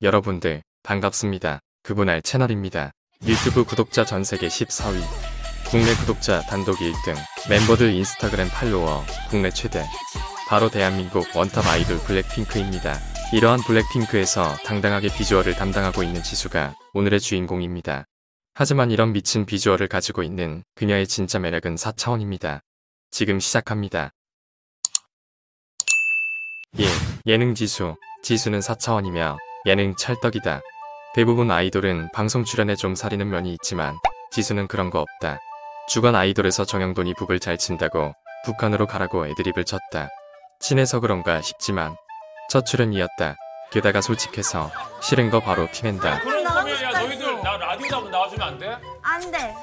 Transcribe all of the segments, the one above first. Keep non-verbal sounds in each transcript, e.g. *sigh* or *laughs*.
여러분들 반갑습니다. 그분할 채널입니다. 유튜브 구독자 전세계 14위. 국내 구독자 단독 1등. 멤버들 인스타그램 팔로워 국내 최대. 바로 대한민국 원탑 아이돌 블랙핑크입니다. 이러한 블랙핑크에서 당당하게 비주얼을 담당하고 있는 지수가 오늘의 주인공입니다. 하지만 이런 미친 비주얼을 가지고 있는 그녀의 진짜 매력은 4차원입니다. 지금 시작합니다. 예, 예능 지수. 지수는 4차원이며 예능 찰떡이다. 대부분 아이돌은 방송 출연에 좀 사리는 면이 있지만 지수는 그런 거 없다. 주간 아이돌에서 정영돈이 북을 잘 친다고 북한으로 가라고 애드립을 쳤다. 친해서 그런가 싶지만 첫 출연이었다. 게다가 솔직해서 싫은 거 바로 티낸다. 그런 나가고 거면 야 너희들. 나 라디오도 한번 나와주면 안 돼? 안 돼.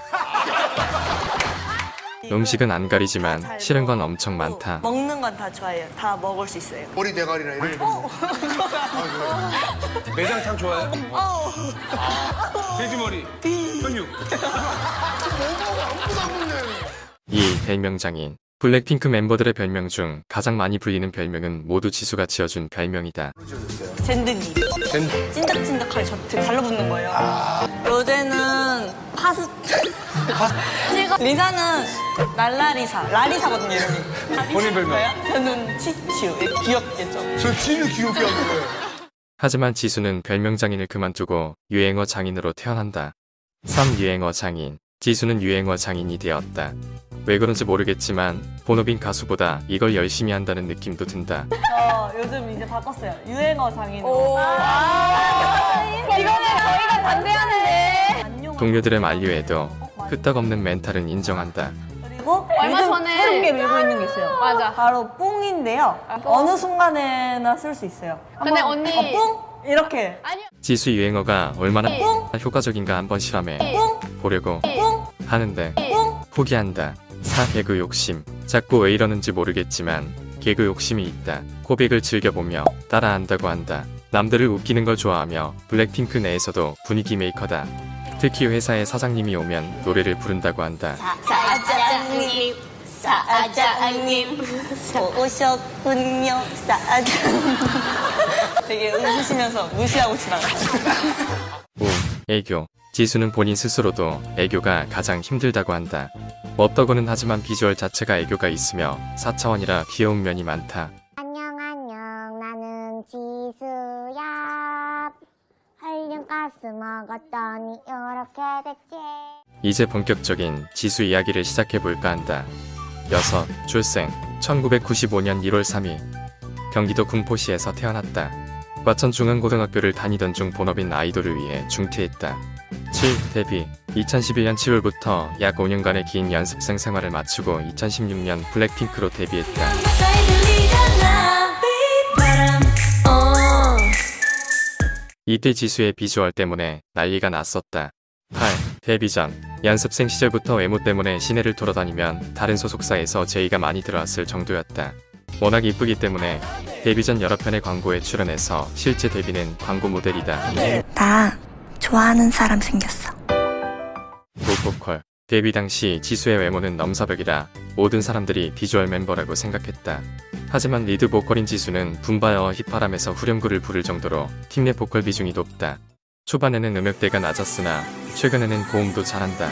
*laughs* 음식은 안 가리지만 싫은 건 엄청 많다. 먹는 건 다 좋아해요. 다 먹을 수 있어요. 머리 대가리나 이런 거. 내장탕 좋아해? 돼지머리, 현육. 이 별명장인 블랙핑크 멤버들의 별명 중 가장 많이 불리는 별명은 모두 지수가 지어준 별명이다. 젠드기. 젠- 찐득찐득하게 저 되게 달라붙는 거예요. 요새는 파스. 리사는 랄라리사. 라리사거든요, 이름이. 본인 별명. 저는 치치우. 귀엽겠죠? 저 진짜 귀엽게 하는 거예요. 하지만 지수는 별명 장인을 그만두고 유행어 장인으로 태어난다. 3. 유행어 장인. 지수는 유행어 장인이 되었다. 왜 그런지 모르겠지만 본업인 가수보다 이걸 열심히 한다는 느낌도 든다. 저 요즘 이제 바꿨어요. 유행어 장인으로. 이거는 저희가 반대하는데. 동료들의 만류에도 끄떡없는 멘탈은 인정한다. 그리고 얼마 요즘 전에- 새로운 게 밀고 있는 게 있어요. 맞아. 바로 뿡인데요. 어느 순간에나 쓸 수 있어요. 근데 한번, 언니- 어, 뿡 이렇게 아니요. 지수 유행어가 얼마나 뿡 효과적인가 한번 실험해 뿡 보려고 뿡 하는데 뿡. 포기한다. 4. 개그 욕심. 자꾸 왜 이러는지 모르겠지만 개그 욕심이 있다. 코빅을 즐겨보며 따라한다고 한다. 남들을 웃기는 걸 좋아하며 블랙핑크 내에서도 분위기 메이커다. 특히 회사에 사장님이 오면 노래를 부른다고 한다. 사장님, 사장님, 오셨군요, 사장님. 되게 웃으시면서 무시하고. 5. 애교. 지수는 본인 스스로도 애교가 가장 힘들다고 한다. 없다고는 하지만 비주얼 자체가 애교가 있으며 4차원이라 귀여운 면이 많다. 가스 먹었더니 이렇게 됐지 이제 본격적인 지수 이야기를 시작해볼까 한다. 6. 출생 1995년 1월 3일 경기도 군포시에서 태어났다. 과천중앙고등학교를 다니던 중 본업인 아이돌을 위해 중퇴했다. 7. 데뷔 2011년 7월부터 약 5년간의 긴 연습생 생활을 마치고 2016년 블랙핑크로 데뷔했다. 이때 지수의 비주얼 때문에 난리가 났었다. 8. 데뷔 전 연습생 시절부터 외모 때문에 시내를 돌아다니면 다른 소속사에서 제의가 많이 들어왔을 정도였다. 워낙 이쁘기 때문에 데뷔 전 여러 편의 광고에 출연해서 실제 데뷔는 광고 모델이다. 나 좋아하는 사람 생겼어. 로보컬 데뷔 당시 지수의 외모는 넘사벽이라 모든 사람들이 비주얼 멤버라고 생각했다. 하지만 리드 보컬인 지수는 붐바야와 휘파람에서 후렴구를 부를 정도로 팀 내 보컬 비중이 높다. 초반에는 음역대가 낮았으나 최근에는 고음도 잘한다.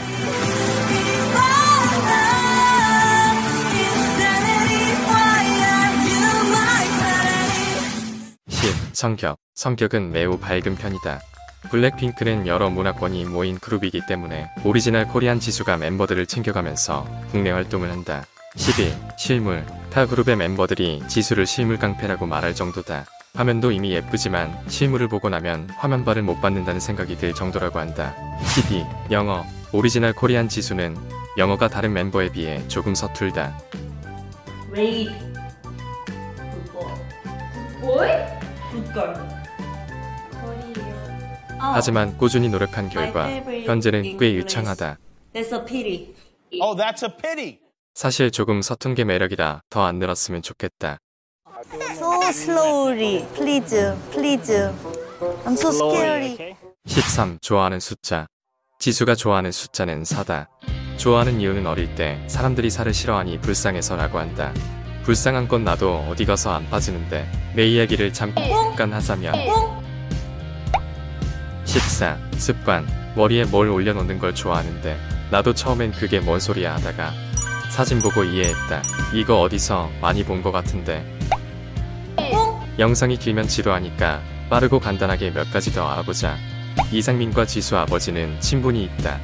10. 성격. 성격은 매우 밝은 편이다. 블랙핑크는 여러 문화권이 모인 그룹이기 때문에 original Korean 지수가 멤버들을 챙겨가면서 국내 활동을 한다. 11. 실물. 타 그룹의 멤버들이 지수를 실물 깡패라고 말할 정도다. 화면도 이미 예쁘지만 실물을 보고 나면 화면발을 못 받는다는 생각이 들 정도라고 한다. 12. 영어. original Korean 지수는 영어가 다른 멤버에 비해 조금 서툴다. 레이드. 뭘? Good girl. 하지만 꾸준히 노력한 결과 현재는 꽤 유창하다. That's a pity. Oh, that's a pity. 사실 조금 서툰 게 매력이라 더안 늘었으면 좋겠다. So slowly, please, please. I'm so scary. 13. 좋아하는 숫자. 지수가 좋아하는 숫자는 4다. 좋아하는 이유는 어릴 때 사람들이 살을 싫어하니 불쌍해서라고 한다. 불쌍한 건 나도 어디 가서 안 빠지는데 내 이야기를 잠깐 하자면 뿡. 식사, 습관, 머리에 뭘 올려놓는 걸 좋아하는데 나도 처음엔 그게 뭔 소리야 하다가 사진 보고 이해했다. 이거 어디서 많이 본 것 같은데. 영상이 길면 지루하니까 빠르고 간단하게 몇 가지 더 알아보자. 이상민과 지수 아버지는 친분이 있다.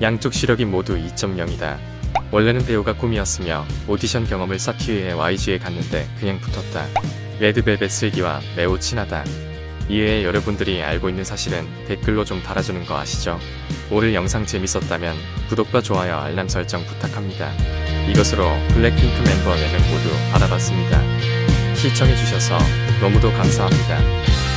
양쪽 시력이 모두 2.0이다. 원래는 배우가 꿈이었으며 오디션 경험을 쌓기 위해 YG에 갔는데 그냥 붙었다. 레드벨벳 슬기와 매우 친하다. 이외에 여러분들이 알고 있는 사실은 댓글로 좀 달아주는 거 아시죠? 오늘 영상 재밌었다면 구독과 좋아요 알람 설정 부탁합니다. 이것으로 블랙핑크 멤버 4명 모두 알아봤습니다. 시청해주셔서 너무도 감사합니다.